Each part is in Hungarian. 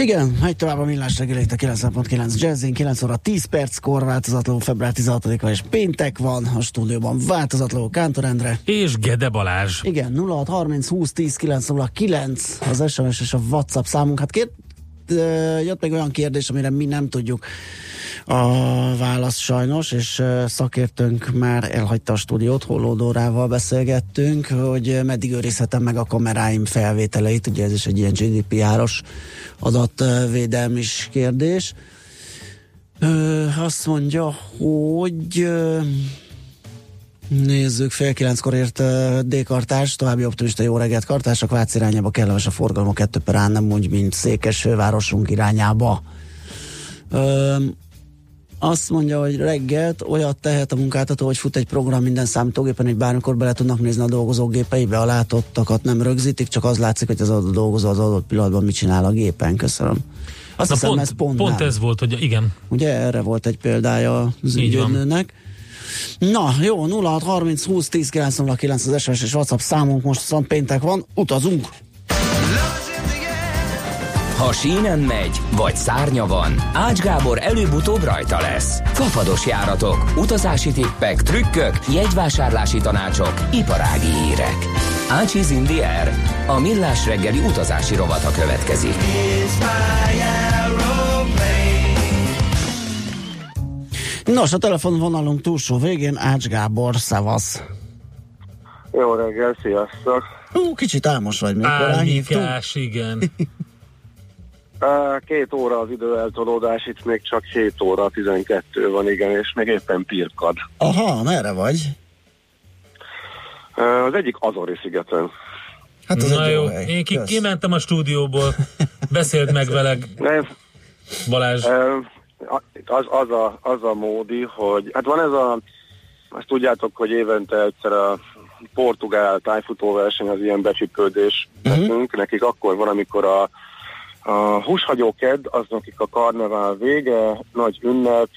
Igen, megy tovább a millás reggeli a 9.9 Jazzin, 9 óra 10 perckor változatlanul február 16-a és péntek van, a stúdióban változatlanul Kántor Endre. És Gede Balázs. Igen, 0630 20 10 909 az SMS és a WhatsApp számunk. Hát két, jött még olyan kérdés, amire mi nem tudjuk a válasz sajnos, és szakértőnk már elhagyta a stúdiót, Hollódórával beszélgettünk, hogy meddig őrizhetem meg a kameráim felvételeit, ugye ez is egy ilyen GDPR-os adatvédelmi kérdés. Ö, azt mondja, hogy Nézzük, fél kilenckor ért D-kartás, további optimista jó reggelt kartás, a Kvács irányába kellemes a forgalom a kettő perán, nem úgy, mint Székesvárosunk irányába. Ö, azt mondja, hogy reggelt olyat tehet a munkáltató, hogy fut egy program minden számítógépen, hogy bármikor bele tudnak nézni a dolgozógépeibe, a látottakat nem rögzítik, csak az látszik, hogy az adott dolgozó az adott pillanatban mit csinál a gépen. Köszönöm. Azt Na hiszem, pont, ez pont, pont ez volt, hogy igen. Ugye erre volt egy példája az ügyőnőnek. Na, jó, 06 30 20 10 909 az SMS és WhatsApp számunk most viszont péntek van, utazunk! Ha sínen megy, vagy szárnya van, Ács Gábor előbb-utóbb rajta lesz. Fafados járatok, utazási tippek, trükkök, jegyvásárlási tanácsok, iparági hírek. Ácsiz Indier, a millás reggeli utazási rovata következik. Nos, a telefonvonalunk túlsó végén Ács Gábor, szevasz! Jó reggel, sziasztok! Hú, kicsit álmos vagy, mikor Álmikás, igen. Két óra az időeltolódás, itt még csak 7 óra, 12 van, igen, és még éppen pirkad. Aha, merre vagy? Az egyik Azori szigeten. Hát az Na jó, hely. én ki, kimentem a stúdióból, beszélt meg vele Balázs. Az, az, a, az a módi, hogy hát van ez a, azt tudjátok, hogy évente egyszer a portugál tájfutóverseny az ilyen becsipődés uh-huh. nekünk, nekik akkor van, amikor a a húshagyó kedd, az nekik a karnevál vége, nagy ünnep,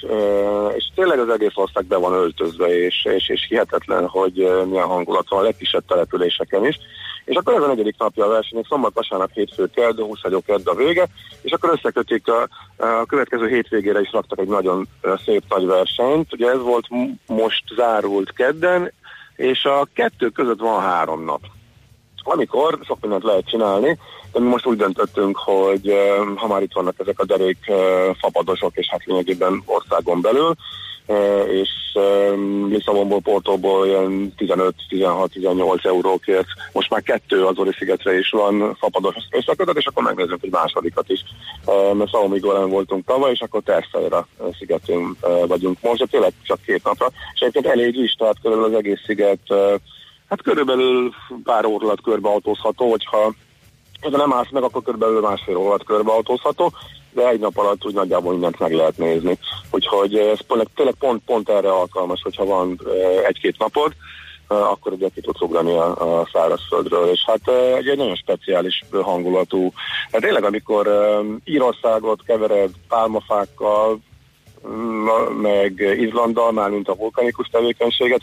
és tényleg az egész ország be van öltözve, és, és, és hihetetlen, hogy milyen hangulat van a legkisebb településeken is. És akkor ez a negyedik napja a versenynek, szombat, vasárnap, hétfő, kedd, húshagyó kedd a vége, és akkor összekötik a, a következő hétvégére is raktak egy nagyon szép nagy versenyt. Ugye ez volt most zárult kedden, és a kettő között van három nap amikor sok mindent lehet csinálni, de mi most úgy döntöttünk, hogy ha már itt vannak ezek a derék fapadosok, és hát lényegében országon belül, és Lisszabonból, Portóból ilyen 15-16-18 eurókért, most már kettő Azori szigetre is van fapados összekötet, és akkor megnézzük egy másodikat is. Mert Szalomigólen voltunk tavaly, és akkor Terszajra szigetén vagyunk. Most, de tényleg csak két napra, és egyébként elég is, tehát körülbelül az egész sziget hát körülbelül pár alatt körbeautózható, hogyha ha nem állsz meg, akkor körülbelül másfél alatt körbeautózható, de egy nap alatt úgy nagyjából mindent meg lehet nézni. Úgyhogy ez tényleg pont, pont erre alkalmas, hogyha van egy-két napod, akkor ugye ki tudsz ugrani a, a szárazföldről, és hát egy, egy nagyon speciális hangulatú. Hát tényleg, amikor Írországot kevered pálmafákkal, meg Izlanddal, már mint a vulkanikus tevékenységet,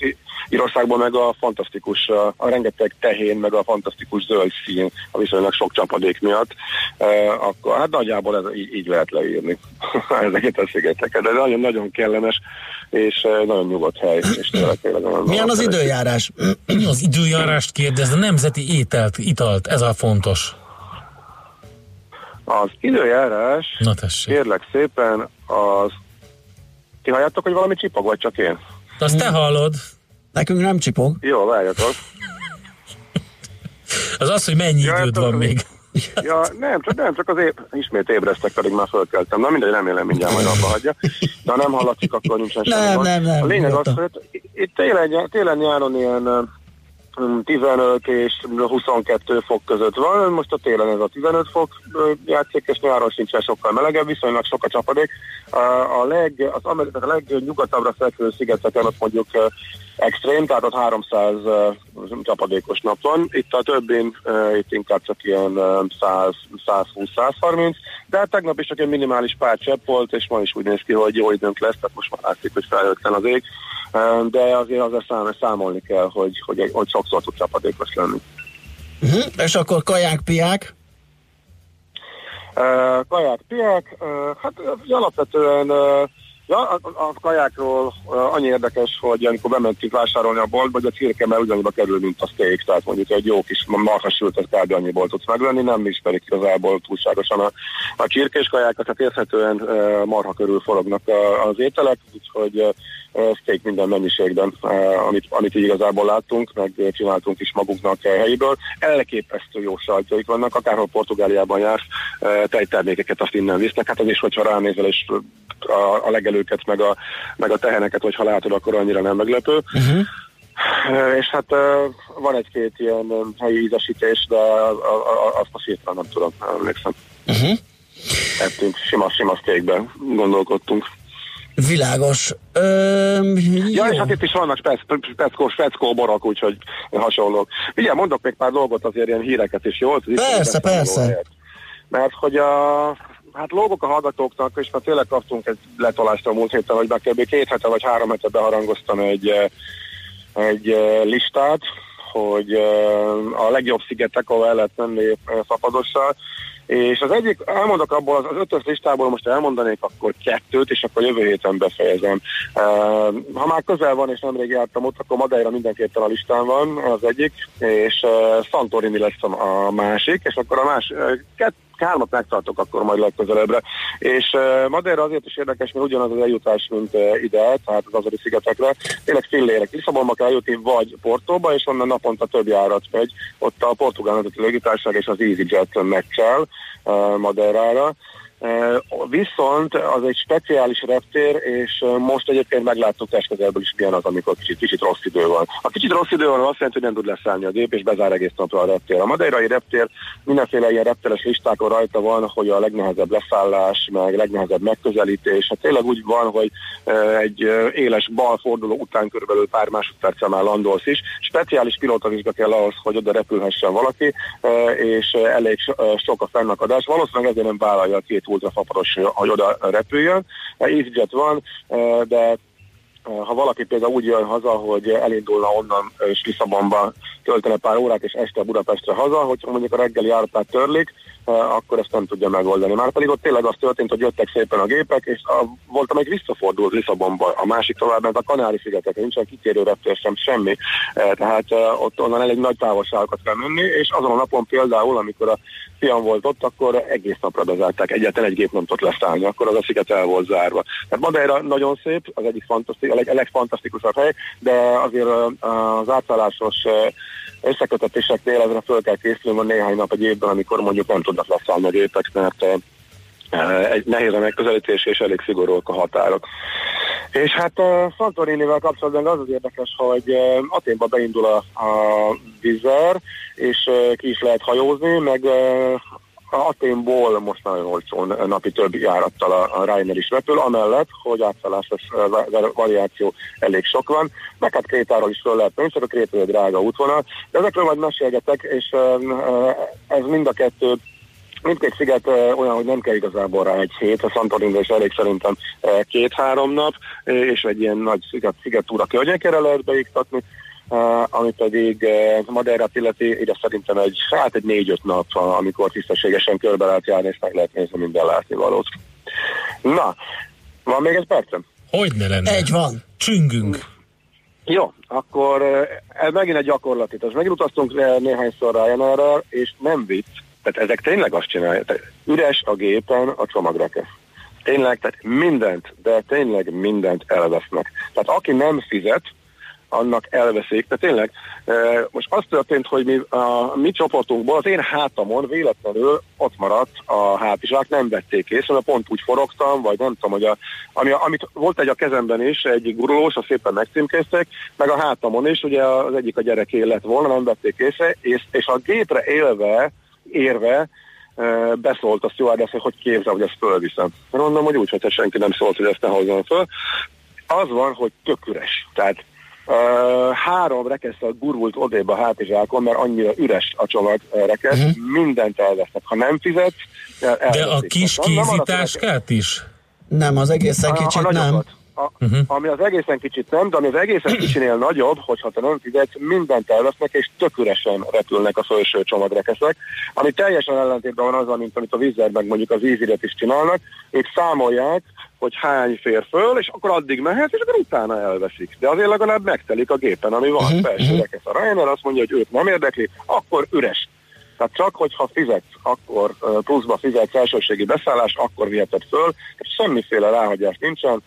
Írországban meg a fantasztikus, a, rengeteg tehén, meg a fantasztikus zöld szín, a viszonylag sok csapadék miatt, e, akkor hát nagyjából ez így, így lehet leírni ezeket a szigeteket, de nagyon-nagyon kellemes, és nagyon nyugodt hely. És tényleg, tényleg Milyen az időjárás? az időjárást kérdez, a nemzeti ételt, italt, ez a fontos. Az időjárás, Na kérlek szépen, az ti halljátok, hogy valami csipog, vagy csak én? Azt te hallod. Nekünk nem csipog. Jó, várjatok. az az, hogy mennyi ja, időd van még. Ja, nem, csak, nem, csak az épp, ismét ébresztek, pedig már fölkeltem. Na mindegy, remélem mindjárt majd abba hagyja. De ha nem hallatszik, akkor nincsen semmi nem, nem, nem, A lényeg az, hogy itt télen, télen nyáron ilyen 15 és 22 fok között van, most a télen ez a 15 fok játszik, és nyáron sincsen sokkal melegebb, viszonylag sok a csapadék. A, leg, az Amerika, a legnyugatabbra fekvő szigeteken ott mondjuk extrém, tehát ott 300 uh, csapadékos nap van. Itt a többin, itt inkább csak ilyen uh, 120-130, de hát tegnap is csak egy minimális pár csepp volt, és ma is úgy néz ki, hogy jó időnk lesz, tehát most már látszik, hogy felhőtlen az ég, de azért azért szám, számolni kell, hogy, hogy, hogy sokszor tud csapadékos lenni. Uh-huh. És akkor kaják, piák? Uh, kaják, piák, uh, hát alapvetően uh, Ja, a, a kajákról uh, annyi érdekes, hogy amikor bementünk vásárolni a boltba, hogy a cirkemel ugyanúgy kerül, mint a steak, tehát mondjuk egy jó kis marhasültet kb. annyiból tudsz megvenni, nem ismerik igazából túlságosan a, a csirkés kajákat, tehát érthetően uh, marha körül forognak az ételek, úgyhogy uh, steak minden mennyiségben, amit, amit így igazából láttunk, meg csináltunk is magunknak helyiből. Elképesztő jó sajtjaik vannak, akárhol Portugáliában jársz, tejtermékeket azt innen visznek, hát az is, hogyha ránézel, és a, a legelőket, meg a, meg a teheneket, vagy ha látod, akkor annyira nem meglepő. Uh-huh. És hát van egy-két ilyen helyi ízesítés, de azt a hirtelen nem tudom, emlékszem. Uh-huh. Ettünk sima-sima steakben gondolkodtunk. Világos. Ö, ja, és hát itt is vannak speckó, speckó borak, úgyhogy hasonlók. Ugye mondok még pár dolgot, azért ilyen híreket is, jó? Persze, persze. Mert hogy a, hát lógok a hallgatóknak, és már tényleg kaptunk egy letolást a múlt héten, hogy már kb. két hete vagy három hete beharangoztam egy, egy listát, hogy a legjobb szigetek, ahol el lehet menni szapadossal, és az egyik, elmondok abból, az, az ötös listából most elmondanék akkor kettőt, és akkor jövő héten befejezem. Uh, ha már közel van, és nemrég jártam ott, akkor Madeira mindenképpen a listán van, az egyik, és uh, Santorini lesz a, másik, és akkor a más, uh, kett, hármat megtartok akkor majd legközelebbre. És uh, Madeira azért is érdekes, mert ugyanaz az eljutás, mint uh, ide, tehát az Azori szigetekre. Tényleg fillérek. Lisszabonba kell jutni, vagy Portóba, és onnan naponta több járat megy. Ott a portugál nemzeti légitársaság és az EasyJet megcsel uh, Madeirára. Viszont az egy speciális reptér, és most egyébként megláttuk testközelből is milyen amikor kicsit, kicsit rossz idő van. A kicsit rossz idő van azt jelenti, hogy nem tud leszállni a gép, és bezár egész napra a reptér. A madeirai reptér mindenféle ilyen repteres listákon rajta van, hogy a legnehezebb leszállás, meg legnehezebb megközelítés. Hát tényleg úgy van, hogy egy éles balforduló után körülbelül pár másodperccel már landolsz is. Speciális pilótavizsga kell ahhoz, hogy oda repülhessen valaki, és elég sok a fennakadás. Valószínűleg ezért nem vállalja a két ultrafaparos, hogy oda repüljön. EasyJet van, de ha valaki például úgy jön haza, hogy elindulna onnan és Lisszabonba töltene pár órát, és este Budapestre haza, hogy mondjuk a reggeli járatát törlik, akkor ezt nem tudja megoldani. Már pedig ott tényleg az történt, hogy jöttek szépen a gépek, és a, volt, amelyik visszafordult Lisszabonba, a másik tovább, mert a Kanári-szigetek, nincsen kitérő reptér sem, semmi. Tehát ott onnan elég nagy távolságokat kell menni, és azon a napon például, amikor a fiam volt ott, akkor egész napra bezárták, egyetlen egy gép nem tudott leszállni, akkor az a sziget el volt zárva. Tehát Madeira nagyon szép, az egyik fantasztikus, a, leg, a legfantasztikusabb hely, de azért az átszállásos összekötetéseknél ezre föl kell készülni néhány nap egy évben, amikor mondjuk nem tudnak leszállni a gépek, mert egy nehéz a megközelítés, és elég szigorúak a határok. És hát a Santorinivel kapcsolatban az az érdekes, hogy Aténba beindul a, a vizer, és ki is lehet hajózni, meg Aténból most nagyon olcsón napi több járattal a, a Ryanair is repül, amellett, hogy átszállásos variáció elég sok van, meg hát Krétáról is föl lehet menni, a Kréta egy drága útvonal, de ezekről majd mesélgetek, és ez mind a kettő Mindkét sziget olyan, hogy nem kell igazából rá egy hét, a Santorin is elég szerintem két-három nap, és egy ilyen nagy sziget, szigetúra környékére lehet beiktatni, ami pedig uh, Madeira illeti, ide szerintem egy, hát egy négy-öt nap, amikor tisztességesen körbe lehet járni, és meg lehet nézni minden látnivalót. Na, van még egy percem? Hogy ne lenne? Egy van. Csüngünk. Jó, akkor ez megint egy gyakorlati. Az megutaztunk néhányszor Ryanair-rel, és nem vicc, tehát ezek tényleg azt csinálják, tehát üres a gépen a csomagrekesz. Tényleg, tehát mindent, de tényleg mindent elvesznek. Tehát aki nem fizet, annak elveszik. De tényleg, most az történt, hogy mi, a mi csoportunkból az én hátamon véletlenül ott maradt a hátizsák, nem vették észre, mert pont úgy forogtam, vagy nem tudom, hogy a, ami, amit volt egy a kezemben is, egy gurulós, azt szépen megcímkéztek, meg a hátamon is, ugye az egyik a gyerek lett volna, nem vették észre, és, és a gépre élve, érve, beszólt a stewardess, hogy képzel, hogy ezt fölviszem. Mondom, hogy úgy, hogyha senki nem szólt, hogy ezt ne hozzam föl. Az van, hogy tök üres. Tehát Uh, három rekesztel gurult odébb a hátizsákon, mert annyira üres a csomag uh, rekesz, uh-huh. mindent elvesznek. Ha nem fizetsz, elveszik. De a kis kézitáskát is? Nem, az egészen kicsit a, a nem. A, uh-huh. Ami az egészen kicsit nem, de ami az egészen kicsinél nagyobb, hogyha te nem fizetsz, mindent elvesznek, és tök üresen repülnek a felső csomagrekeszek, ami teljesen ellentétben van az, mint amit a vízzel meg mondjuk az íziret is csinálnak, ők számolják, hogy hány fér föl, és akkor addig mehet, és akkor utána elveszik. De azért legalább megtelik a gépen, ami van. Uh-huh. Felső rekesz a Ryanair azt mondja, hogy őt nem érdekli, akkor üres. Tehát csak, hogyha fizetsz, akkor pluszba fizetsz elsőségi beszállást, akkor viheted föl, és semmiféle ráhagyás nincsen,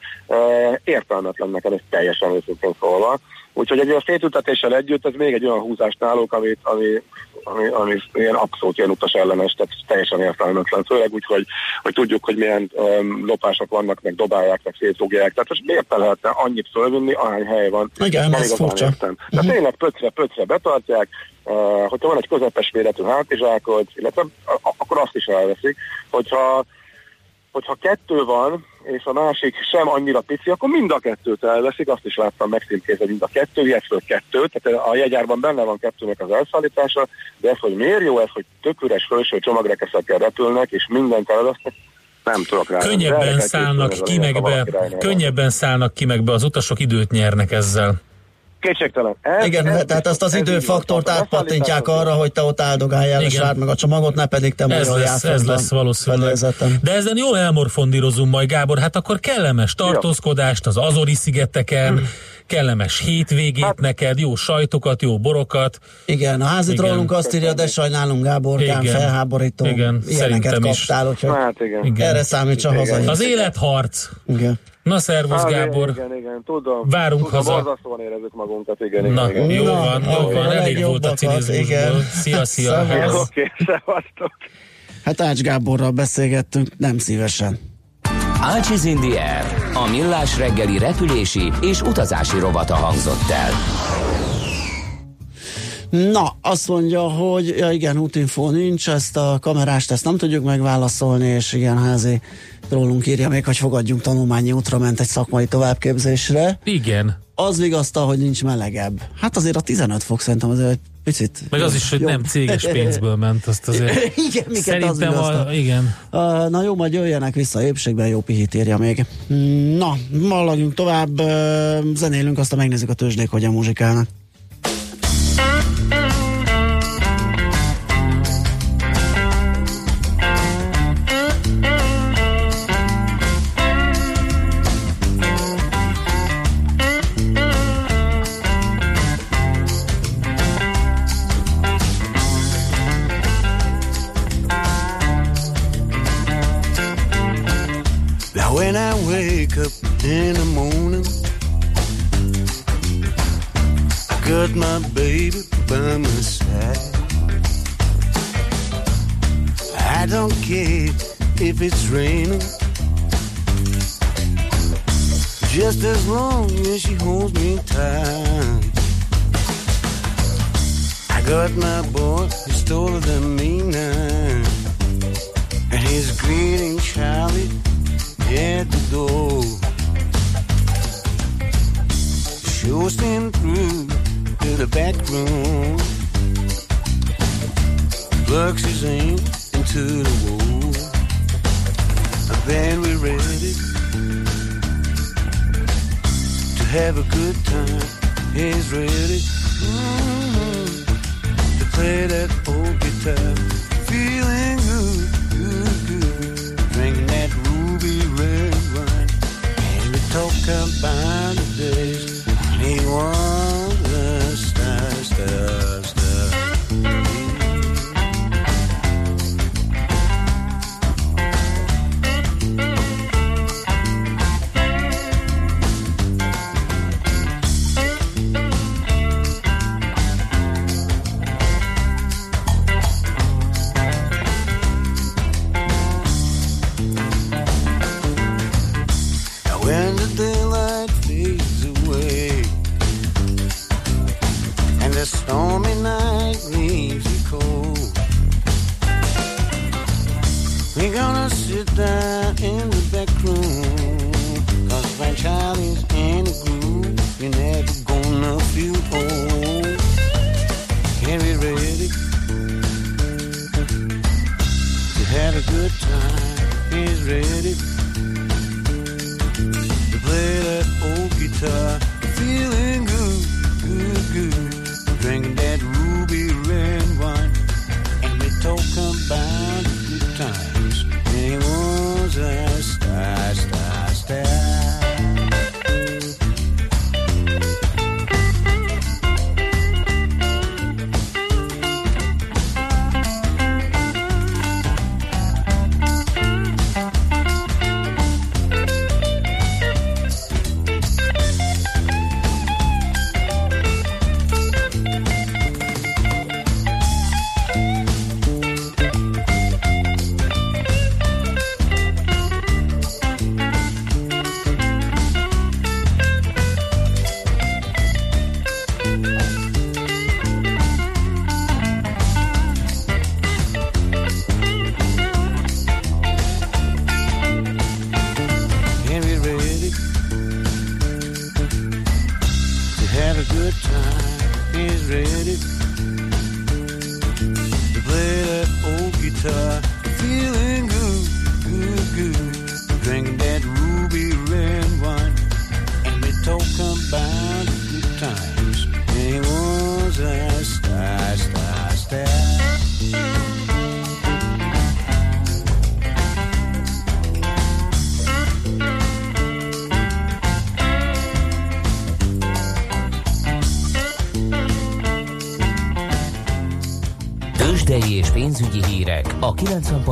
értelmetlen neked, ez teljesen őszintén szólva. Úgyhogy egy olyan szétültetéssel együtt ez még egy olyan húzás náluk, amit, ami, ami, ami ilyen abszolút ilyen utas ellenes, tehát teljesen értelmetlen, főleg úgy, hogy, hogy tudjuk, hogy milyen um, lopások vannak, meg dobálják, meg szétszúgják. Tehát most miért lehetne annyit fölvinni, ahány hely van? Igen, ez furcsa. Uh-huh. Tehát mhm. tényleg pöcre, pöcre betartják, uh, hogyha van egy közepes méretű hátizsákod, illetve akkor azt is elveszik, hogyha hogyha kettő van, és a másik sem annyira pici, akkor mind a kettőt elveszik, azt is láttam megszínkézve mind a kettő, illetve kettő, tehát a jegyárban benne van kettőnek az elszállítása, de ez, hogy miért jó ez, hogy tök üres felső csomagrekeszekkel repülnek, és mindent elvesznek, nem tudok rá. Könnyebben szállnak ki meg be, könnyebben szállnak ki meg be, az utasok időt nyernek ezzel. Kétségtelen. Ez, Igen, ez, tehát azt az időfaktort átpattintják arra, hogy te ott áldogáljál, Igen. és rád meg a csomagot, ne pedig te ez lesz, ez lesz valószínűleg. De ezen jól elmorfondírozunk majd, Gábor, hát akkor kellemes tartózkodást az Azori szigeteken, hmm kellemes hétvégét hát, neked, jó sajtokat, jó borokat. Igen, a házi trollunk azt írja, de sajnálunk Gábor, igen, felháborító. Igen, ilyeneket kaptál, úgyhogy hát, igen. igen. erre számíts a hazai. Az életharc. Igen. Na, szervusz hát, Gábor. Igen, igen, tudom. Várunk tudom, haza. Borzasztóan érezzük magunkat, igen, Na, igen. jó Na, van, jó van, elég volt a cinizmusból. Szia, szia. Oké, okay. Hát Ács Gáborral beszélgettünk, nem szívesen. Ácsiz Indier, a millás reggeli repülési és utazási rovata hangzott el. Na, azt mondja, hogy ja igen, útinfó nincs, ezt a kamerást ezt nem tudjuk megválaszolni, és igen, házi rólunk írja még, hogy fogadjunk tanulmányi útra ment egy szakmai továbbképzésre. Igen. Az vigaszta, hogy nincs melegebb. Hát azért a 15 fok szerintem azért egy picit Meg az is, hogy jobb. nem céges pénzből ment, azt azért igen, miket szerintem az a, igen. Uh, na jó, majd jöjjenek vissza épségben, jó pihit írja még. Na, mallagjunk tovább, uh, zenélünk, aztán megnézzük a tőzsdék, hogyan muzsikálnak.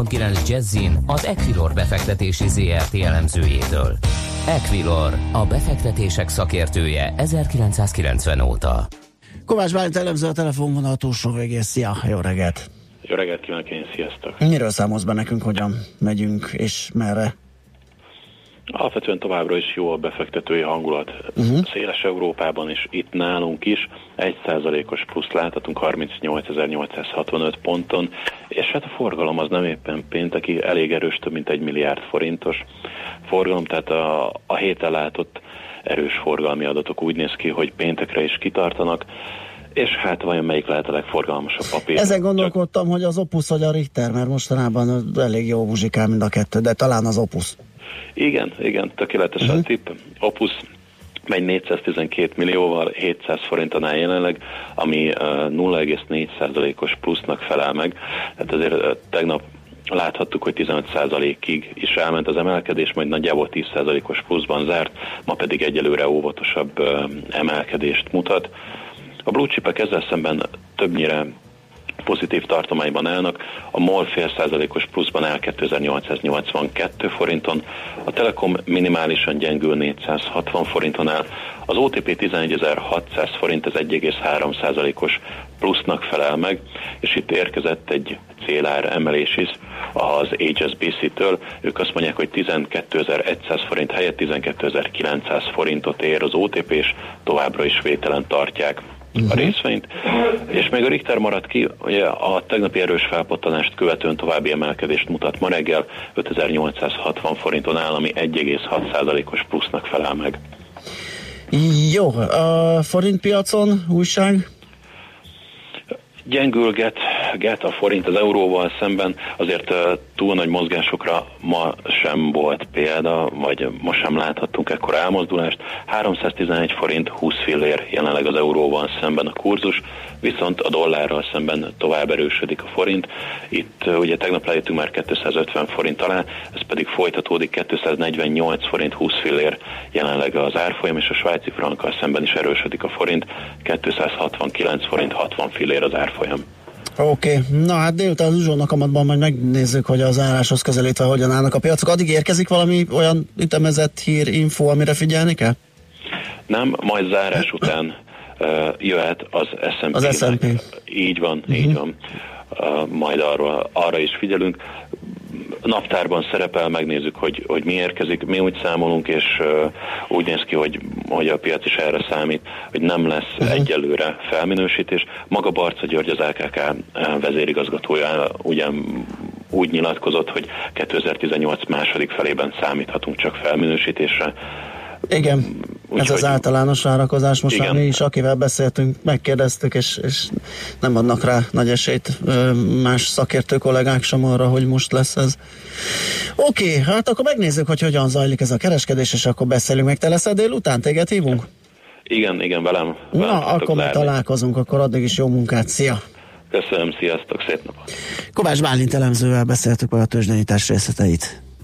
90.9 Jazzin az Equilor befektetési ZRT elemzőjétől. Equilor, a befektetések szakértője 1990 óta. Kovács Bálint elemző a telefonvonal túlsó végén. Szia, jó reggelt! Jó reggelt kívánok én, sziasztok! Miről számolsz be nekünk, hogyan megyünk és merre? Alapvetően továbbra is jó a befektetői hangulat uh-huh. széles Európában, és itt nálunk is 1%-os plusz láthatunk 38.865 ponton, és hát a forgalom az nem éppen pénteki, elég erős, több mint egy milliárd forintos forgalom, tehát a, a héten látott erős forgalmi adatok úgy néz ki, hogy péntekre is kitartanak, és hát vajon melyik lehet a legforgalmasabb papír? Ezen gondolkodtam, Csak... hogy az Opus vagy a Richter, mert mostanában elég jó muzsikál mind a kettő, de talán az Opus. Igen, igen, tökéletes uh-huh. a tipp. Opus megy 412 millióval, 700 forinton áll jelenleg, ami uh, 0,4%-os plusznak felel meg. Hát azért tegnap láthattuk, hogy 15%-ig is elment az emelkedés, majd nagyjából 10%-os pluszban zárt, ma pedig egyelőre óvatosabb emelkedést mutat. A blue chipek ezzel szemben többnyire pozitív tartományban állnak, a MOL fél százalékos pluszban áll 2882 forinton, a Telekom minimálisan gyengül 460 forinton áll, az OTP 11600 forint, ez 1,3 százalékos plusznak felel meg, és itt érkezett egy célár emelés is az HSBC-től. Ők azt mondják, hogy 12.100 forint helyett 12.900 forintot ér az OTP, és továbbra is vételen tartják uh-huh. a részvényt, és még a Richter maradt ki, ugye a tegnapi erős felpottanást követően további emelkedést mutat ma reggel, 5860 forinton áll, ami 1,6%-os plusznak felel meg. Jó, a forintpiacon újság? Gyengülget get a forint az euróval szemben, azért túl nagy mozgásokra ma sem volt példa, vagy ma sem láthattunk ekkor elmozdulást. 311 forint 20 fillér jelenleg az euróval szemben a kurzus, viszont a dollárral szemben tovább erősödik a forint. Itt ugye tegnap lejöttünk már 250 forint alá, ez pedig folytatódik 248 forint 20 fillér jelenleg az árfolyam, és a svájci frankkal szemben is erősödik a forint, 269 forint 60 fillér az árfolyam. Oké, okay. na hát délután az uzsónak amatban majd megnézzük, hogy az áráshoz közelítve hogyan állnak a piacok. Addig érkezik valami olyan ütemezett hír, info, amire figyelni kell? Nem, majd zárás után uh, jöhet az S&P. Az S&P. Így van, uh-huh. így van. Uh, majd arra, arra is figyelünk. Naptárban szerepel, megnézzük, hogy, hogy mi érkezik, mi úgy számolunk, és uh, úgy néz ki, hogy, hogy a piac is erre számít, hogy nem lesz uh-huh. egyelőre felminősítés. Maga Barca György, az LKK vezérigazgatója ugyan úgy nyilatkozott, hogy 2018 második felében számíthatunk csak felminősítésre. Igen, Úgy, ez az általános várakozás. Most igen. mi is, akivel beszéltünk, megkérdeztük, és, és nem adnak rá nagy esélyt más szakértő kollégák sem arra, hogy most lesz ez. Oké, okay, hát akkor megnézzük, hogy hogyan zajlik ez a kereskedés, és akkor beszélünk meg. Te leszel délután, téged hívunk? Igen, igen, velem. velem Na, akkor majd találkozunk, akkor addig is jó munkát, szia! Köszönöm, sziasztok, szép napot! Kovács Bálint elemzővel beszéltük a tőzsdenyítás részleteit.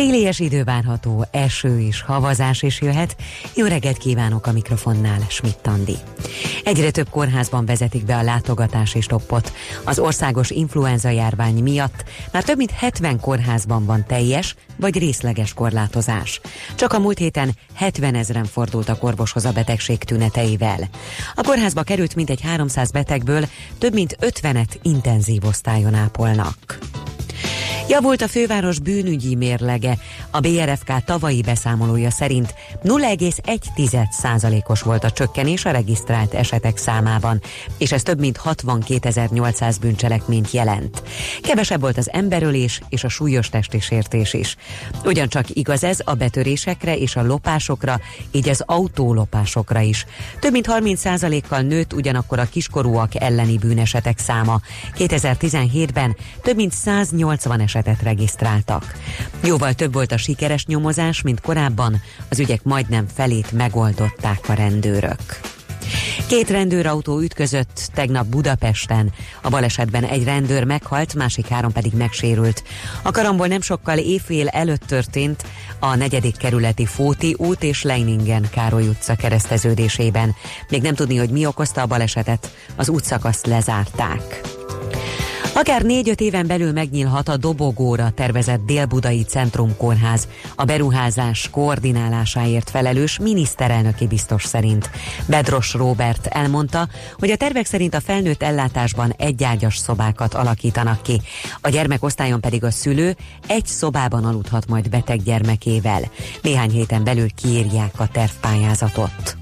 Télies idő várható, eső és havazás is jöhet. Jó reggelt kívánok a mikrofonnál, Schmidt Andi. Egyre több kórházban vezetik be a látogatási stoppot. Az országos influenza járvány miatt már több mint 70 kórházban van teljes vagy részleges korlátozás. Csak a múlt héten 70 ezeren fordultak orvoshoz a betegség tüneteivel. A kórházba került mintegy 300 betegből több mint 50-et intenzív osztályon ápolnak. Javult a főváros bűnügyi mérlege. A BRFK tavalyi beszámolója szerint 0,1%-os volt a csökkenés a regisztrált esetek számában, és ez több mint 62.800 bűncselekményt jelent. Kevesebb volt az emberölés és a súlyos testi sértés is. Ugyancsak igaz ez a betörésekre és a lopásokra, így az autólopásokra is. Több mint 30%-kal nőtt ugyanakkor a kiskorúak elleni bűnesetek száma. 2017-ben több mint 180 eset esetet regisztráltak. Jóval több volt a sikeres nyomozás, mint korábban, az ügyek majdnem felét megoldották a rendőrök. Két rendőrautó ütközött tegnap Budapesten. A balesetben egy rendőr meghalt, másik három pedig megsérült. A karambol nem sokkal évfél előtt történt a negyedik kerületi Fóti út és Leiningen Károly utca kereszteződésében. Még nem tudni, hogy mi okozta a balesetet, az útszakaszt lezárták. Akár négy-öt éven belül megnyílhat a dobogóra tervezett Dél-Budai Centrumkórház. A beruházás koordinálásáért felelős miniszterelnöki biztos szerint. Bedros Robert elmondta, hogy a tervek szerint a felnőtt ellátásban egyágyas szobákat alakítanak ki. A gyermekosztályon pedig a szülő egy szobában aludhat majd beteg gyermekével. Néhány héten belül kiírják a tervpályázatot.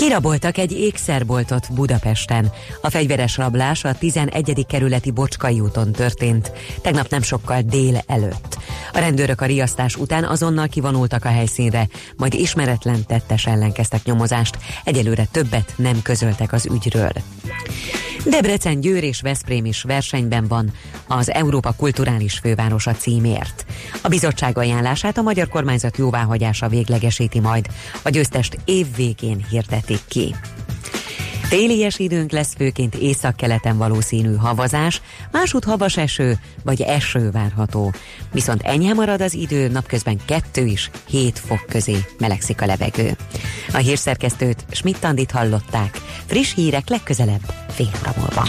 Kiraboltak egy ékszerboltot Budapesten. A fegyveres rablás a 11. kerületi Bocskai úton történt, tegnap nem sokkal dél előtt. A rendőrök a riasztás után azonnal kivonultak a helyszínre, majd ismeretlen tettes ellen kezdtek nyomozást, egyelőre többet nem közöltek az ügyről. Debrecen, Győr és Veszprém is versenyben van az Európa Kulturális Fővárosa címért. A bizottság ajánlását a magyar kormányzat jóváhagyása véglegesíti majd. A győztest év végén hirdetik ki. Télies időnk lesz főként északkeleten valószínű havazás, másút havas eső vagy eső várható. Viszont enyhe marad az idő, napközben 2 is 7 fok közé melegszik a levegő. A hírszerkesztőt Schmidt-Tandit hallották. Friss hírek legközelebb fél óra múlva.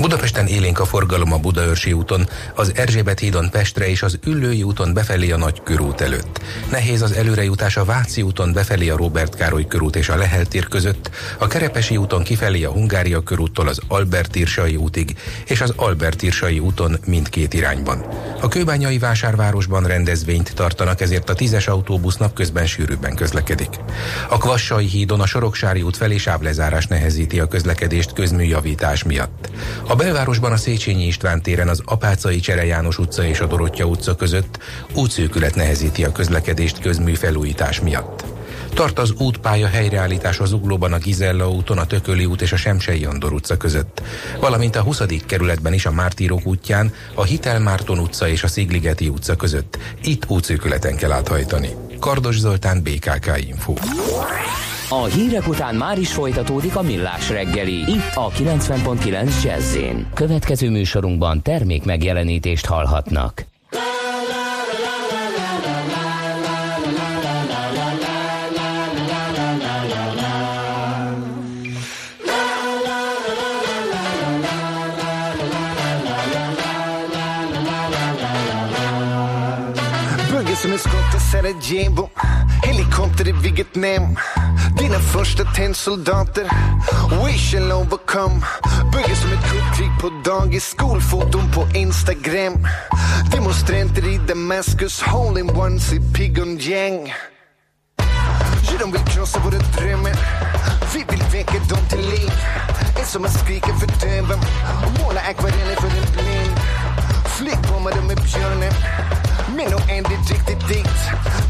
Budapesten élénk a forgalom a Budaörsi úton, az Erzsébet hídon Pestre és az Üllői úton befelé a Nagy körút előtt. Nehéz az előrejutás a Váci úton befelé a Robert Károly körút és a Lehel tér között, a Kerepesi úton kifelé a Hungária körúttól az Albert Irsai útig, és az Albert Irsai úton mindkét irányban. A kőbányai vásárvárosban rendezvényt tartanak, ezért a tízes autóbusz napközben sűrűbben közlekedik. A Kvassai hídon a Soroksári út felé sávlezárás nehezíti a közlekedést közműjavítás miatt. A belvárosban a Széchenyi István téren az Apácai Csere János utca és a Dorottya utca között útszűkület nehezíti a közlekedést közmű felújítás miatt. Tart az útpálya helyreállítás az Uglóban a Gizella úton, a Tököli út és a Semsei Andor utca között, valamint a 20. kerületben is a Mártírok útján, a Hitel Márton utca és a Szigligeti utca között. Itt útszűkületen kell áthajtani. Kardos Zoltán, BKK Info. A hírek után már is folytatódik a millás reggeli. Itt a 90.9 jazz Következő műsorunkban termék megjelenítést hallhatnak. som en skottesare Jebo Helikopter i Vietnam Dina första tennsoldater. We shall overcome Bygger som ett kuppkrig på dagis. Skolfoton på Instagram. Demonstranter i Damaskus. Holding ones i Pyongyang Ja, de vill krossa våra drömmar. Vi vill väcka dem till liv. En som har skrikit för döven. Och måla akvareller för en blind. Flickbommar de med björnen men nog det riktigt dit.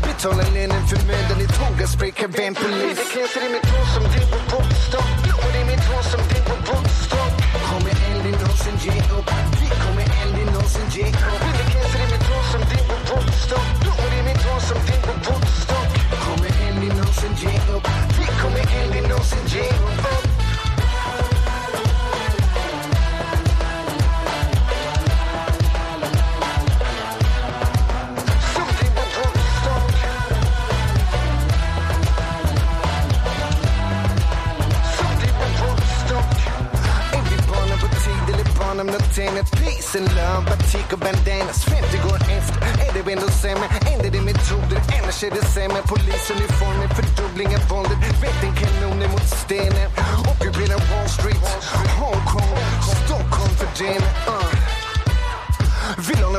Betala lönen för mödan i tågaspray kan vem polis? Det kräser i mitt hår som din på popstock Och det är mitt hår som din på popstock Kommer aldrig någonsin ge upp. Vi kommer aldrig någonsin ge upp. Det kräser i mitt hår som din på popstock Och det är mitt hår som din på popstock Kommer aldrig någonsin ge upp. Vi kommer aldrig någonsin ge upp entertainment, peace and love, batik och bandanas 50 går efter, är det ändå sämre? Ändrar det metoder, annars är det sämre Polisuniformer, fördubbling av våldet Vätten kanoner mot stenen Ockuperar Wall Street, Hongkong, Stockholm för den uh.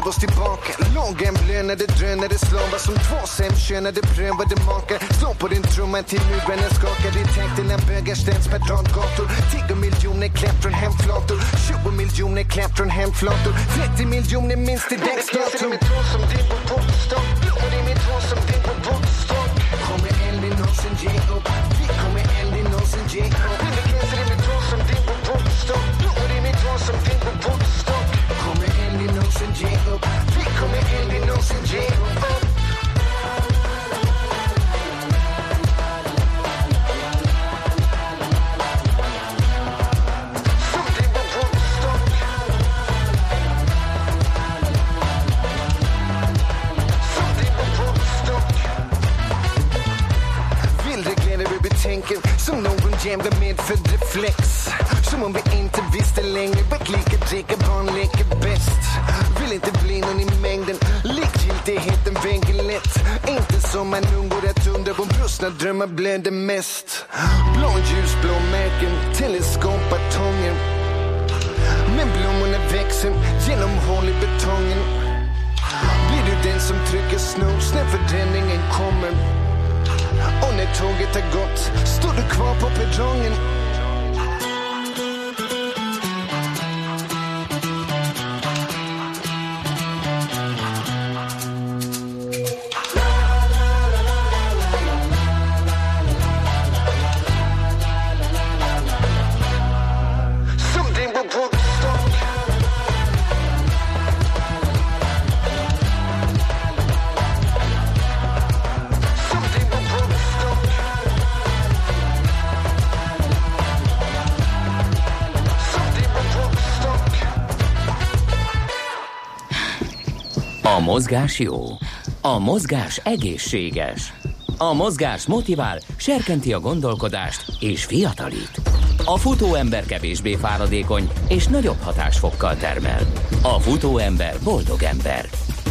Lånar oss tillbaka. Långa blönade drönare slavar som två sämkönade prövade makar. Slå på din trumma till muren skakar. I takt till en bögar ställs per radgator 10 miljoner klämt från hemflator. 20 miljoner klämt från hemflator. 30 miljoner minst till dagsdatum Det är mitt hår som din på popstock Och det är hår som din på popstock Kommer aldrig någonsin ge upp? Vi kommer aldrig någonsin ge upp jämde medfödd reflex. Som om vi inte visste längre Backliket dricker barn leker bäst. Vill inte bli någon i mängden. Likgiltigheten väger lätt Inte som man undgår rätt under på brustna drömmar blöder mest. Blå märken Teleskopbatonger Men blommorna växer genom hål i betongen. Blir du den som trycker snooze när förändringen kommer? Och när tåget har gått står du kvar på perrongen. Mozgás jó, a mozgás egészséges, a mozgás motivál, serkenti a gondolkodást és fiatalít. A futóember kevésbé fáradékony és nagyobb hatásfokkal termel. A futóember boldog ember.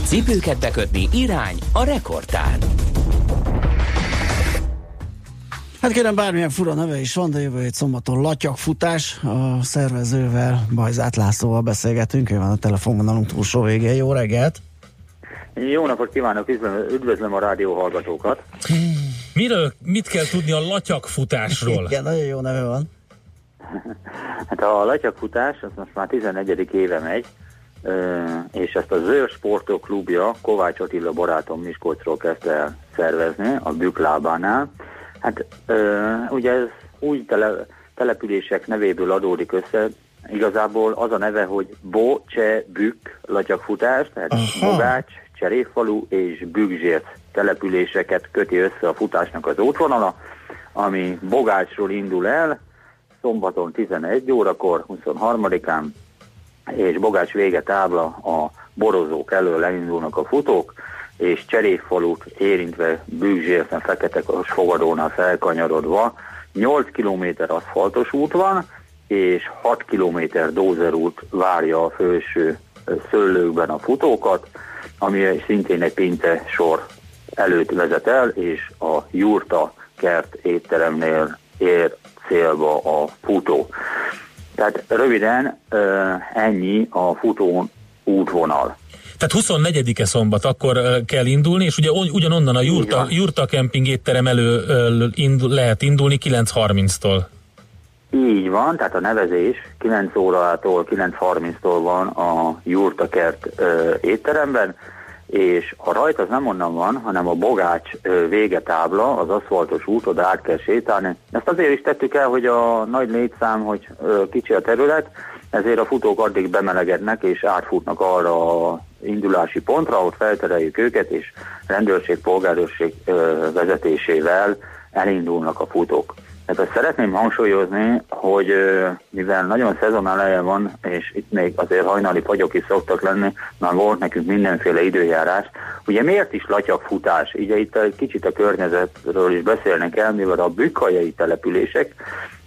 Cipőket bekötni irány a rekordtán. Hát kérem, bármilyen fura neve is van, de jövő hét szombaton latyakfutás. A szervezővel, Bajzát Lászlóval beszélgetünk, ő van a telefonvonalunk túlsó végén. Jó reggelt! Jó napot kívánok, üdvözlöm a rádió hallgatókat. Miről, mit kell tudni a latyakfutásról? Igen, nagyon jó neve van. Hát a latyakfutás, az most már 11. éve megy, és ezt a Zöld Sportok klubja Kovács Attila barátom Miskolcról kezdte el szervezni a Büklábánál. Hát ugye ez új tele, települések nevéből adódik össze, igazából az a neve, hogy Bo, Cse, Bük, latyakfutás, tehát Aha. Bogács, Cseréfalu és Bükzsért településeket köti össze a futásnak az útvonala, ami Bogácsról indul el, szombaton 11 órakor, 23-án, és Bogács vége tábla a borozók elől elindulnak a futók, és Cseréfalut érintve Bűzsérten fekete fogadónál felkanyarodva 8 km aszfaltos út van, és 6 km dózerút várja a felső szőlőkben a futókat, ami szintén egy pinte sor előtt vezet el, és a Jurta kert étteremnél ér célba a futó. Tehát röviden ennyi a futó útvonal. Tehát 24-e szombat akkor kell indulni, és ugye ugy- ugyanonnan a Jurta, Jurta Camping étterem elő lehet indulni 9.30-tól. Így van, tehát a nevezés 9 órától 9.30-tól van a Jurtakert ö, étteremben, és a rajt az nem onnan van, hanem a Bogács ö, végetábla, az aszfaltos út, oda át kell sétálni. Ezt azért is tettük el, hogy a nagy létszám, hogy ö, kicsi a terület, ezért a futók addig bemelegednek és átfutnak arra a indulási pontra, ott feltereljük őket, és rendőrség, polgárőrség ö, vezetésével elindulnak a futók. Tehát azt szeretném hangsúlyozni, hogy mivel nagyon szezon eleje van, és itt még azért hajnali fagyok is szoktak lenni, már volt nekünk mindenféle időjárás, ugye miért is latyakfutás? Ugye itt egy kicsit a környezetről is beszélnek el, mivel a bükkajai települések,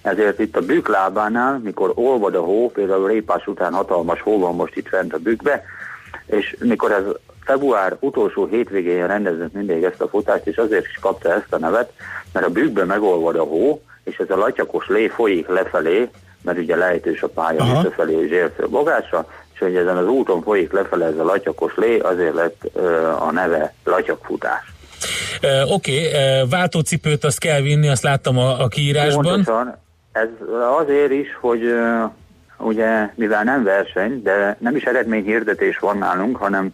ezért itt a bükk lábánál, mikor olvad a hó, például Répás után hatalmas hó van most itt fent a bükkbe, és mikor ez február utolsó hétvégén rendezünk mindig ezt a futást, és azért is kapta ezt a nevet, mert a bükkbe megolvad a hó, és ez a latyakos lé folyik lefelé, mert ugye lejtős a pálya visszafelé és érsző bogásra, és hogy ezen az úton folyik lefelé ez a latyakos lé, azért lett ö, a neve latyakfutás. Ö, Oké, okay, váltócipőt azt kell vinni, azt láttam a, a kiírásban. Pontosan. Ez azért is, hogy ö, ugye, mivel nem verseny, de nem is eredményhirdetés van nálunk, hanem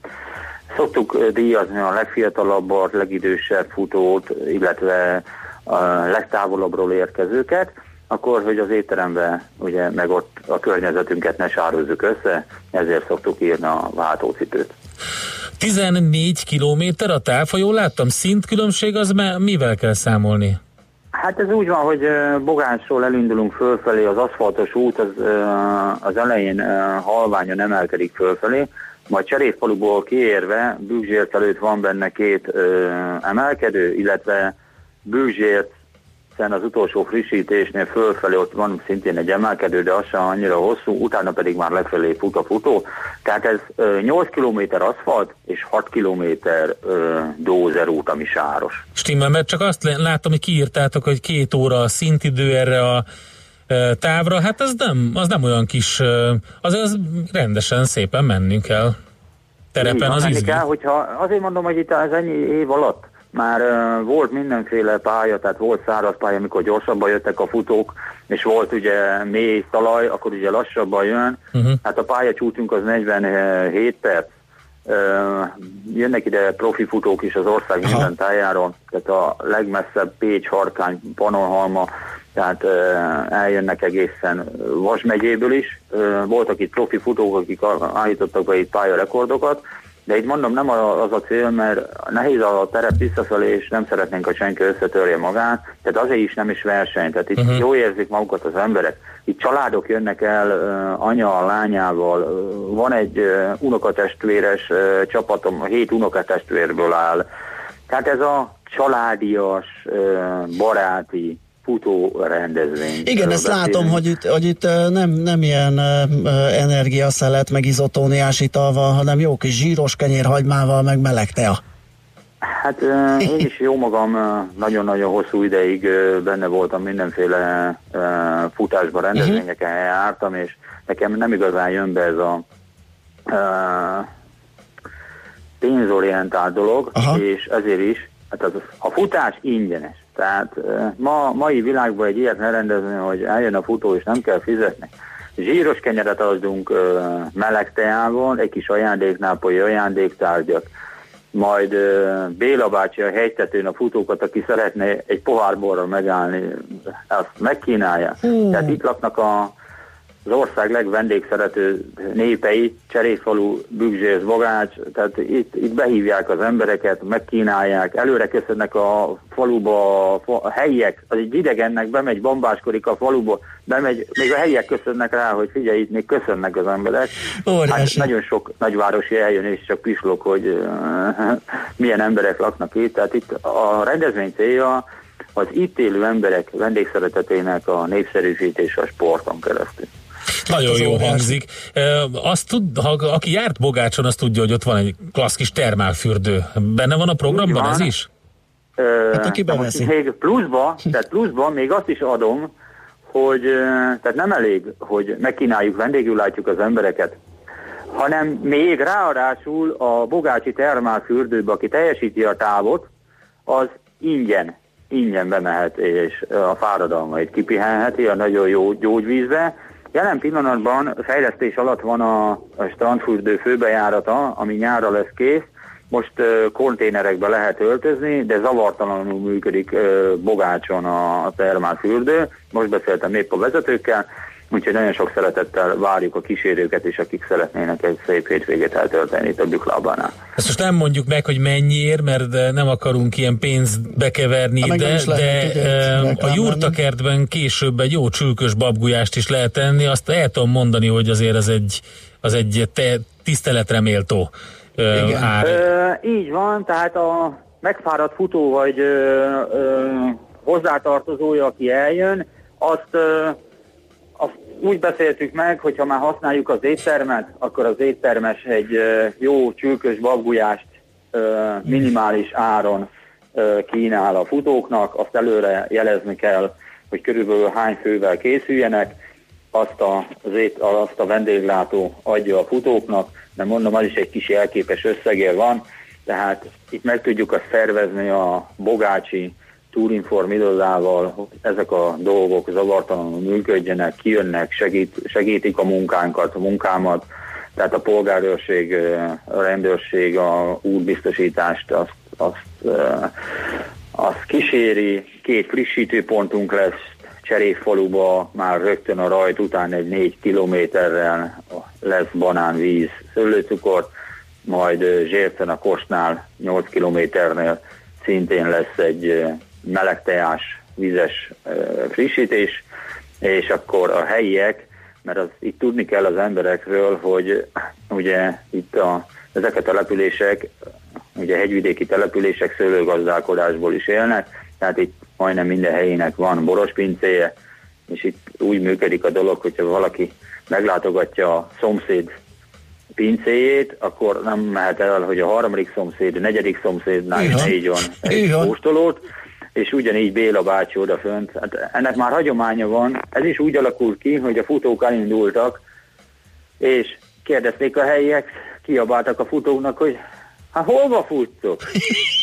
szoktuk díjazni a legfiatalabbat, legidősebb futót, illetve a legtávolabbról érkezőket, akkor, hogy az étterembe, ugye, meg ott a környezetünket ne sározzuk össze, ezért szoktuk írni a váltócipőt. 14 kilométer a táv, ha jól láttam, szintkülönbség az me- mivel kell számolni? Hát ez úgy van, hogy ö, Bogánsról elindulunk fölfelé, az aszfaltos út az, az elején halványan emelkedik fölfelé, majd Cserépfaluból kiérve Bűzsért előtt van benne két emelkedő, illetve Bűzsért az utolsó frissítésnél fölfelé ott van szintén egy emelkedő, de az sem annyira hosszú, utána pedig már lefelé fut a futó. Tehát ez ö, 8 km aszfalt és 6 km dózer út, ami sáros. Stimmel, mert csak azt láttam, hogy kiírtátok, hogy két óra a szintidő erre a távra, hát ez nem, az nem olyan kis, az, az rendesen szépen menni kell. Terepen az menni izgi. kell, hogyha, azért mondom, hogy itt az ennyi év alatt már uh, volt mindenféle pálya, tehát volt száraz pálya, amikor gyorsabban jöttek a futók, és volt ugye mély talaj, akkor ugye lassabban jön. Uh-huh. Hát a pályacsútunk az 47 perc. Uh, jönnek ide profi futók is az ország Aha. minden tájáról, tehát a legmesszebb Pécs, Harkány, Panonhalma, tehát uh, eljönnek egészen Vas megyéből is. Voltak itt profi futók, akik állítottak be itt pályarekordokat, de itt mondom, nem az a cél, mert nehéz a terep visszafelé, és nem szeretnénk, hogy senki összetörje magát, tehát azért is nem is verseny, tehát itt Mhm. uh-huh. jó érzik magukat az emberek. Itt családok jönnek el anya a lányával, van egy unokatestvéres csapatom, hét unokatestvérből áll. Tehát ez a családias, baráti futó rendezvény. Igen, ezt látom, hogy itt, hogy itt nem, nem ilyen energiaszelet, meg izotóniás ital van, hanem jó kis zsíros kenyérhagymával, meg meleg tea. Hát én is jó magam nagyon-nagyon hosszú ideig benne voltam mindenféle futásban, rendezvényeken jártam, és nekem nem igazán jön be ez a pénzorientált dolog, Aha. és ezért is Hát az, a futás ingyenes. Tehát ma, mai világban egy ilyet rendezni, hogy eljön a futó és nem kell fizetni. Zsíros kenyeret adunk meleg teával, egy kis ajándéknápolyi ajándéktárgyak, majd Béla bácsi a hegytetőn a futókat, aki szeretne egy pohár borra megállni, azt megkínálja. Hmm. Tehát itt laknak a, az ország legvendégszerető népei, Cserészfalu, Bügzsész, Bogács, tehát itt, itt behívják az embereket, megkínálják, előre köszönnek a faluba, a helyiek, az egy idegennek bemegy, bombáskodik a faluba, bemegy, még a helyiek köszönnek rá, hogy figyelj, itt még köszönnek az emberek. Hát nagyon sok nagyvárosi eljön és csak pislok, hogy uh, milyen emberek laknak itt, tehát itt a rendezvény célja az itt élő emberek vendégszeretetének a népszerűsítése a sporton keresztül. Nagyon jó óriás. hangzik. Azt tud, ha, aki járt Bogácson, azt tudja, hogy ott van egy klassz kis termálfürdő. Benne van a programban ez is? Hát aki beveszi. Még pluszba, tehát pluszba még azt is adom, hogy tehát nem elég, hogy megkínáljuk, vendégül látjuk az embereket, hanem még ráadásul a Bogácsi termálfürdőbe, aki teljesíti a távot, az ingyen, ingyen bemehet, és a fáradalmait kipihenheti a nagyon jó gyógyvízbe, Jelen pillanatban fejlesztés alatt van a, a strandfürdő főbejárata, ami nyára lesz kész. Most uh, konténerekbe lehet öltözni, de zavartalanul működik uh, Bogácson a, a termálfürdő. Most beszéltem épp a vezetőkkel, Úgyhogy nagyon sok szeretettel várjuk a kísérőket is, akik szeretnének egy szép hétvégét eltölteni itt a Büklábánál. Ezt most nem mondjuk meg, hogy mennyiért, mert nem akarunk ilyen pénzt bekeverni, de, lehet, de ugye, a jurtakertben később egy jó csülkös babgulyást is lehet tenni, azt el tudom mondani, hogy azért az egy, az egy te, tiszteletre méltó ár. Ö, így van, tehát a megfáradt futó vagy ö, ö, hozzátartozója, aki eljön, azt ö, azt úgy beszéltük meg, hogy ha már használjuk az éttermet, akkor az éttermes egy jó csülkös babgulyást minimális áron kínál a futóknak, azt előre jelezni kell, hogy körülbelül hány fővel készüljenek, azt a, az ét, azt a vendéglátó adja a futóknak, de mondom, az is egy kis jelképes összegér van, tehát itt meg tudjuk azt szervezni a bogácsi Túrinform irodával, hogy ezek a dolgok zavartalanul működjenek, kijönnek, segít, segítik a munkánkat, a munkámat, tehát a polgárőrség, a rendőrség, a útbiztosítást azt, azt, azt kíséri, két frissítőpontunk lesz Cseréfaluba, már rögtön a rajt után egy négy kilométerrel lesz banánvíz, szőlőcukor, majd Zsércen a Kostnál 8 kilométernél szintén lesz egy melegteás, vizes frissítés, és akkor a helyiek, mert az, itt tudni kell az emberekről, hogy ugye itt a, ezek a települések, ugye hegyvidéki települések szőlőgazdálkodásból is élnek, tehát itt majdnem minden helyének van borospincéje, és itt úgy működik a dolog, hogyha valaki meglátogatja a szomszéd pincéjét, akkor nem mehet el, hogy a harmadik szomszéd, a negyedik szomszédnál is négy van egy kóstolót, és ugyanígy Béla bácsi odafönt. Hát ennek már hagyománya van. Ez is úgy alakult ki, hogy a futók elindultak, és kérdezték a helyiek, kiabáltak a futóknak, hogy hát hova futtok?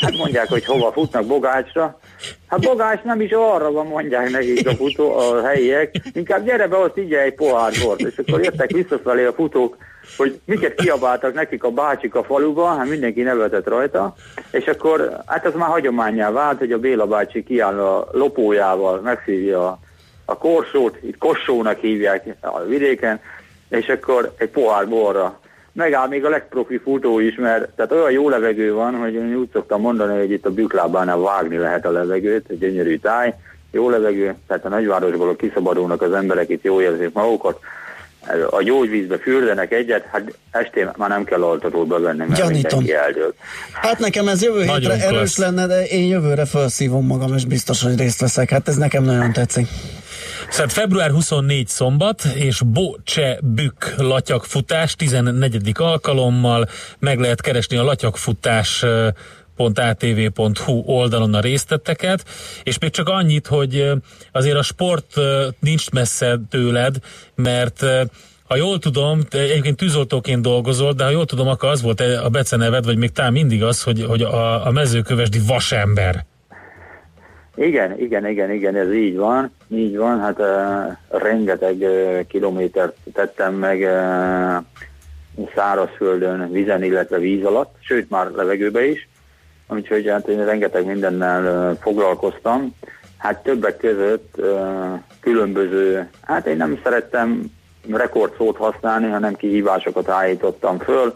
Hát mondják, hogy hova futnak Bogácsra. Hát Bogács nem is arra van, mondják nekik a futó, a helyiek. Inkább gyere be, ott így egy pohár bort. És akkor jöttek visszafelé a futók, hogy miket kiabáltak nekik a bácsik a faluban, hát mindenki nevetett rajta, és akkor hát az már hagyományá vált, hogy a Béla bácsi kiáll a lopójával, megszívja a, a korsót, itt kossónak hívják a vidéken, és akkor egy pohár borra. Megáll még a legprofi futó is, mert tehát olyan jó levegő van, hogy én úgy szoktam mondani, hogy itt a büklábánál vágni lehet a levegőt, egy gyönyörű táj, jó levegő, tehát a nagyvárosból kiszabadulnak az emberek, itt jó érzik magukat, a gyógyvízbe fürdenek egyet, hát estén már nem kell altatóba venni, mert Gyanítom. mindenki eldől. Hát nekem ez jövő hétre nagyon erős klassz. lenne, de én jövőre felszívom magam, és biztos, hogy részt veszek. Hát ez nekem nagyon tetszik. Szóval február 24 szombat, és Bocse Bük latyakfutás 14. alkalommal meg lehet keresni a latyakfutás sport.atv.hu oldalon a részteteket, és még csak annyit, hogy azért a sport nincs messze tőled, mert ha jól tudom, te egyébként tűzoltóként dolgozol, de ha jól tudom, akkor az volt a beceneved, vagy még talán mindig az, hogy, hogy a, a mezőkövesdi vasember. Igen, igen, igen, igen, ez így van, így van, hát uh, rengeteg uh, kilométert tettem meg uh, szárazföldön, vizen, illetve víz alatt, sőt már levegőbe is, úgyhogy hát én rengeteg mindennel foglalkoztam. Hát többek között különböző, hát én nem szerettem rekordszót használni, hanem kihívásokat állítottam föl,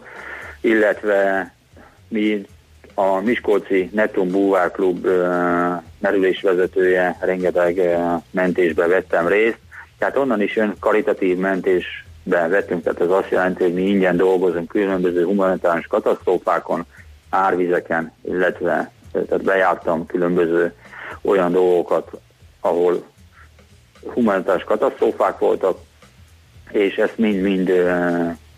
illetve mi a Miskolci Netum Búvár Klub merülésvezetője, rengeteg mentésbe vettem részt, tehát onnan is jön karitatív mentésbe vettünk, tehát ez azt jelenti, hogy mi ingyen dolgozunk különböző humanitárius katasztrófákon, árvizeken, illetve tehát bejártam különböző olyan dolgokat, ahol humanitárius katasztrófák voltak, és ezt mind-mind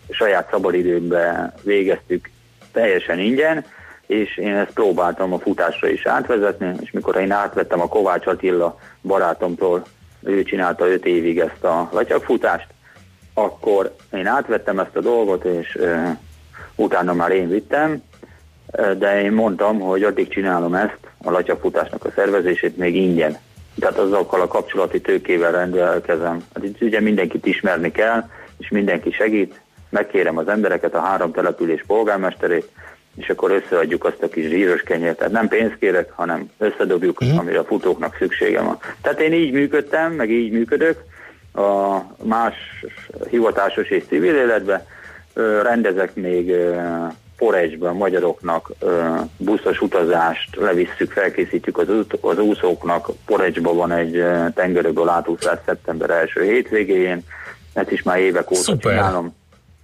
saját szabadidőben végeztük teljesen ingyen, és én ezt próbáltam a futásra is átvezetni, és mikor én átvettem a Kovács Attila barátomtól, ő csinálta öt évig ezt a latyagfutást, akkor én átvettem ezt a dolgot, és uh, utána már én vittem, de én mondtam, hogy addig csinálom ezt, a latyagfutásnak a szervezését még ingyen. Tehát azokkal a kapcsolati tőkével rendelkezem. Hát itt ugye mindenkit ismerni kell, és mindenki segít. Megkérem az embereket, a három település polgármesterét, és akkor összeadjuk azt a kis zsíros kenyért. Tehát nem pénzt kérek, hanem összedobjuk, uh-huh. amire a futóknak szüksége van. Tehát én így működtem, meg így működök a más hivatásos és civil életben. Rendezek még Porejsben a magyaroknak buszos utazást, levisszük, felkészítjük az, az úszóknak. Porejsban van egy tengerőből átúszás szeptember első hétvégén, ezt is már évek óta Szuper. csinálom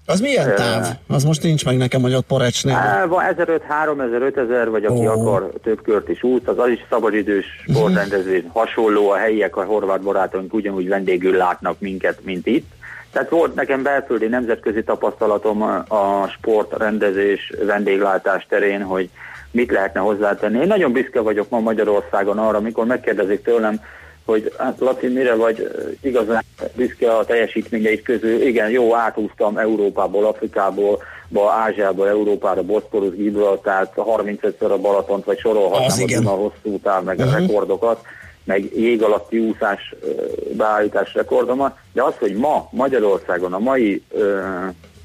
az milyen táv? Az most nincs meg nekem, hogy ott Porecsnél. Van 1500, 3000, 5000, vagy aki oh. akar több kört is út, az az is szabadidős mhm. sportrendezvény. Hasonló a helyiek, a horvát barátunk ugyanúgy vendégül látnak minket, mint itt. Tehát volt nekem belföldi nemzetközi tapasztalatom a sportrendezés, vendéglátás terén, hogy mit lehetne hozzátenni. Én nagyon büszke vagyok ma Magyarországon arra, amikor megkérdezik tőlem, hogy hát Laci, mire vagy igazán büszke a teljesítményeit közül. Igen, jó, átúztam Európából, Afrikából, ba, Ázsiából, Európára, Boszporusz, Gibraltárt, 35-ször a Balatont, vagy sorolhatnám a hosszú táv, meg uh-huh. a rekordokat, meg jég alatti úszás beállítás rekordomat, de az, hogy ma Magyarországon, a mai ö,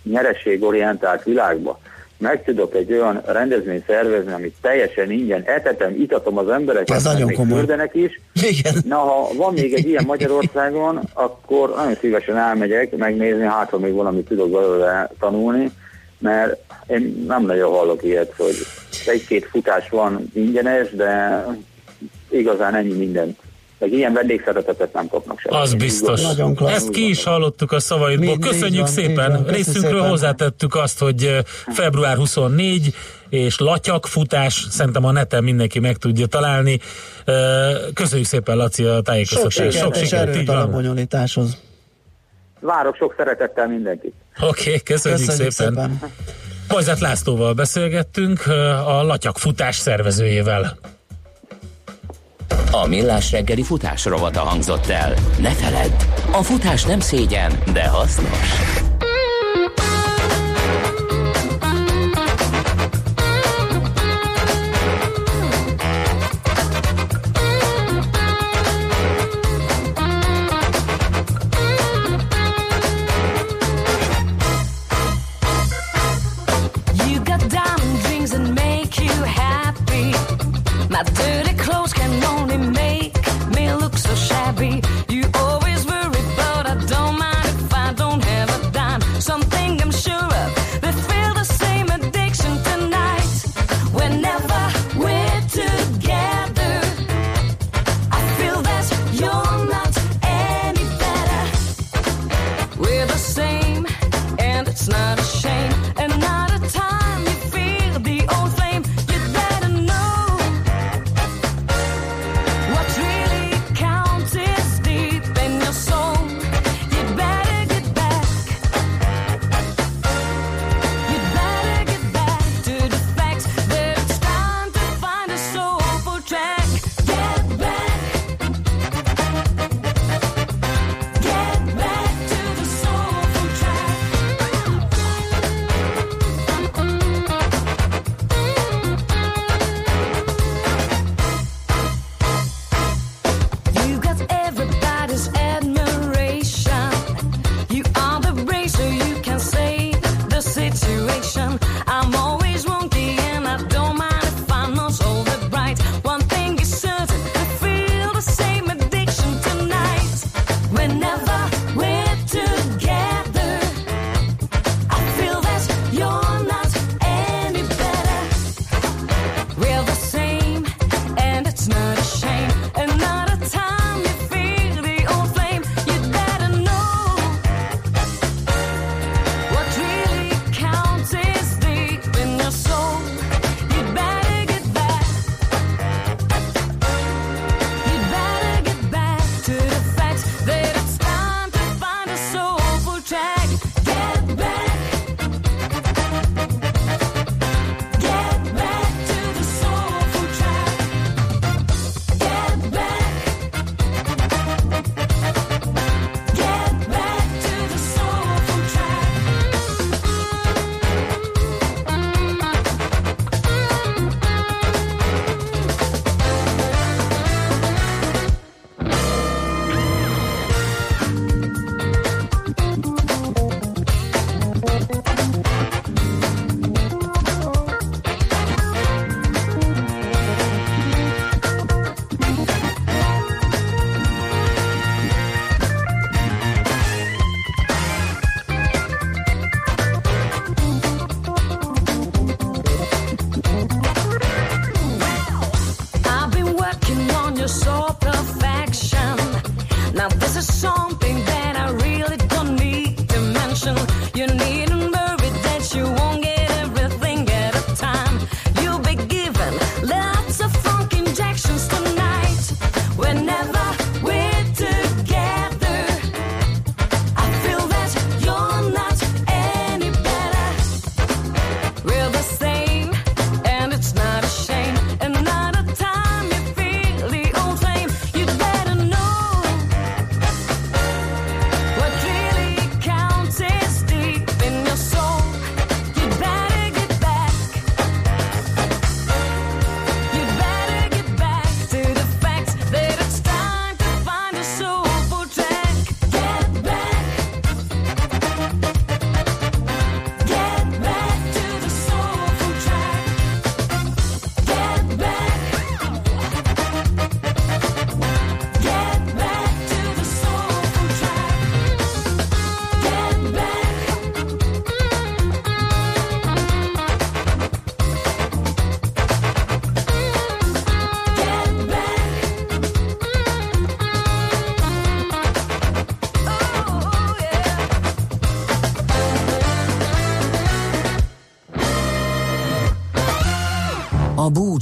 nyerességorientált világban meg tudok egy olyan rendezvényt szervezni, amit teljesen ingyen etetem, itatom az embereket, Ez nagyon komoly. is. Igen. Na, ha van még egy ilyen Magyarországon, akkor nagyon szívesen elmegyek megnézni, hát ha még valamit tudok belőle tanulni, mert én nem nagyon hallok ilyet, hogy egy-két futás van ingyenes, de igazán ennyi mindent meg ilyen vendégszeretetet nem kapnak sem. Az biztos. Ezt ki is hallottuk a szavaidból. Köszönjük van, szépen. Van, Részünkről szépen. hozzátettük azt, hogy február 24 és latyakfutás, szerintem a neten mindenki meg tudja találni. Köszönjük szépen, Laci, a tájékoztatást. Sok sikert, sok sikert és a bonyolításhoz. Várok sok szeretettel mindenkit. Oké, okay, köszönjük, köszönjük szépen. szépen. Pajzát Lászlóval beszélgettünk, a latyakfutás szervezőjével. A Millás reggeli futás rovata hangzott el. Ne feledd, a futás nem szégyen, de hasznos.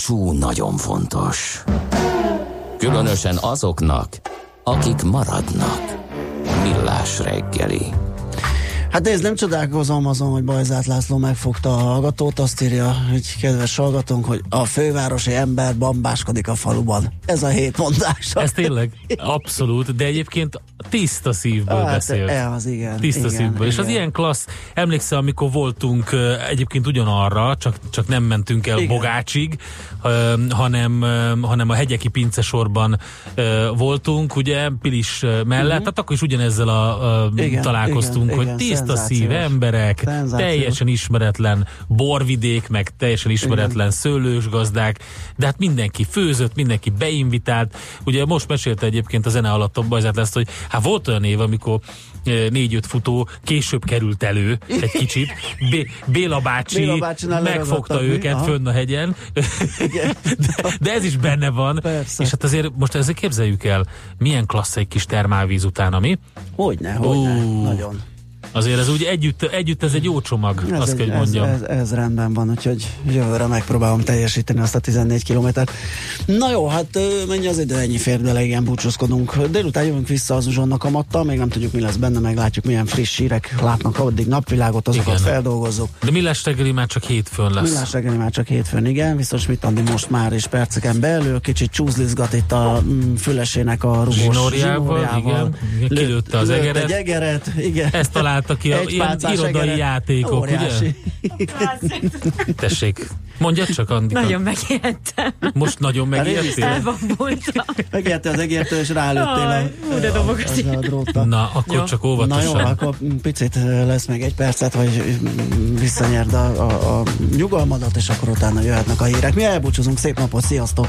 Búcsú nagyon fontos. Különösen azoknak, akik maradnak. Millás reggeli. Hát nézd, nem csodálkozom azon, hogy Bajzát László megfogta a hallgatót, azt írja egy kedves hallgatónk, hogy a fővárosi ember bambáskodik a faluban. Ez a hét mondása. Ez tényleg abszolút, de egyébként tiszta szívből Hát, beszélt. e, az igen, Tiszta igen, szívből. És az igen. ilyen klassz, emlékszel, amikor voltunk egyébként ugyanarra, csak, csak nem mentünk el Igen. Bogácsig, hanem, hanem a hegyeki pincesorban voltunk, ugye, Pilis mellett, tehát akkor is ugyanezzel a, a Mhm. Igen, találkoztunk, igen, hogy igen, tiszta szív emberek, Szenzációs. teljesen ismeretlen borvidék, meg teljesen ismeretlen szőlős gazdák, de hát mindenki főzött, mindenki beinvitált. Ugye most mesélte egyébként a zene alatt a Bajzát lesz, hogy hát volt olyan év, amikor eh, négy-öt futó később került elő egy kicsit. B- Béla bácsi, Béla megfogta mi? őket Aha. fönn a hegyen, de, de ez is benne van. Persze. És hát azért most ezzel képzeljük el, milyen klassz egy kis termálvíz után, ami? Hogyne, hogyne, Ú. nagyon. Azért ez úgy együtt, együtt ez egy jó csomag, Ez, azt egy, kell, hogy ez, mondjam. ez, ez rendben van, úgyhogy jövőre megpróbálom teljesíteni azt a 14 kilométert. Na jó, hát mennyi az idő, ennyi fér bele, igen, búcsúzkodunk. Délután jövünk vissza az uzsonnak a matta, még nem tudjuk mi lesz benne, meglátjuk milyen friss hírek látnak addig napvilágot, azokat Igen. feldolgozzuk. De millás reggeli már csak hétfőn lesz. Millás reggeli már csak hétfőn, igen, biztos mit adni most már is perceken belül, kicsit csúzlizgat itt a mm, fülesének a rugós Zsinórjával, zsinórjával. igen. Lőtt- Kilőtte az egeret. Egy egeret, igen. Ezt találta ki a ilyen irodai egeret. játékok, Óriási. ugye? Tessék, mondjad csak, Andika. Nagyon megijedtem. Most nagyon megértél? Elbambultam. Megérte az egértől, és rálőttél a, Jaj, ú, de az ezzel a dróttal. Na, akkor Jó. csak Na jó, óvatosan. akkor picit lesz még egy percet, hogy visszanyerd a, a, a nyugalmadat, és akkor utána jöhetnek a hírek. Mi elbúcsúzunk, szép napot, sziasztok!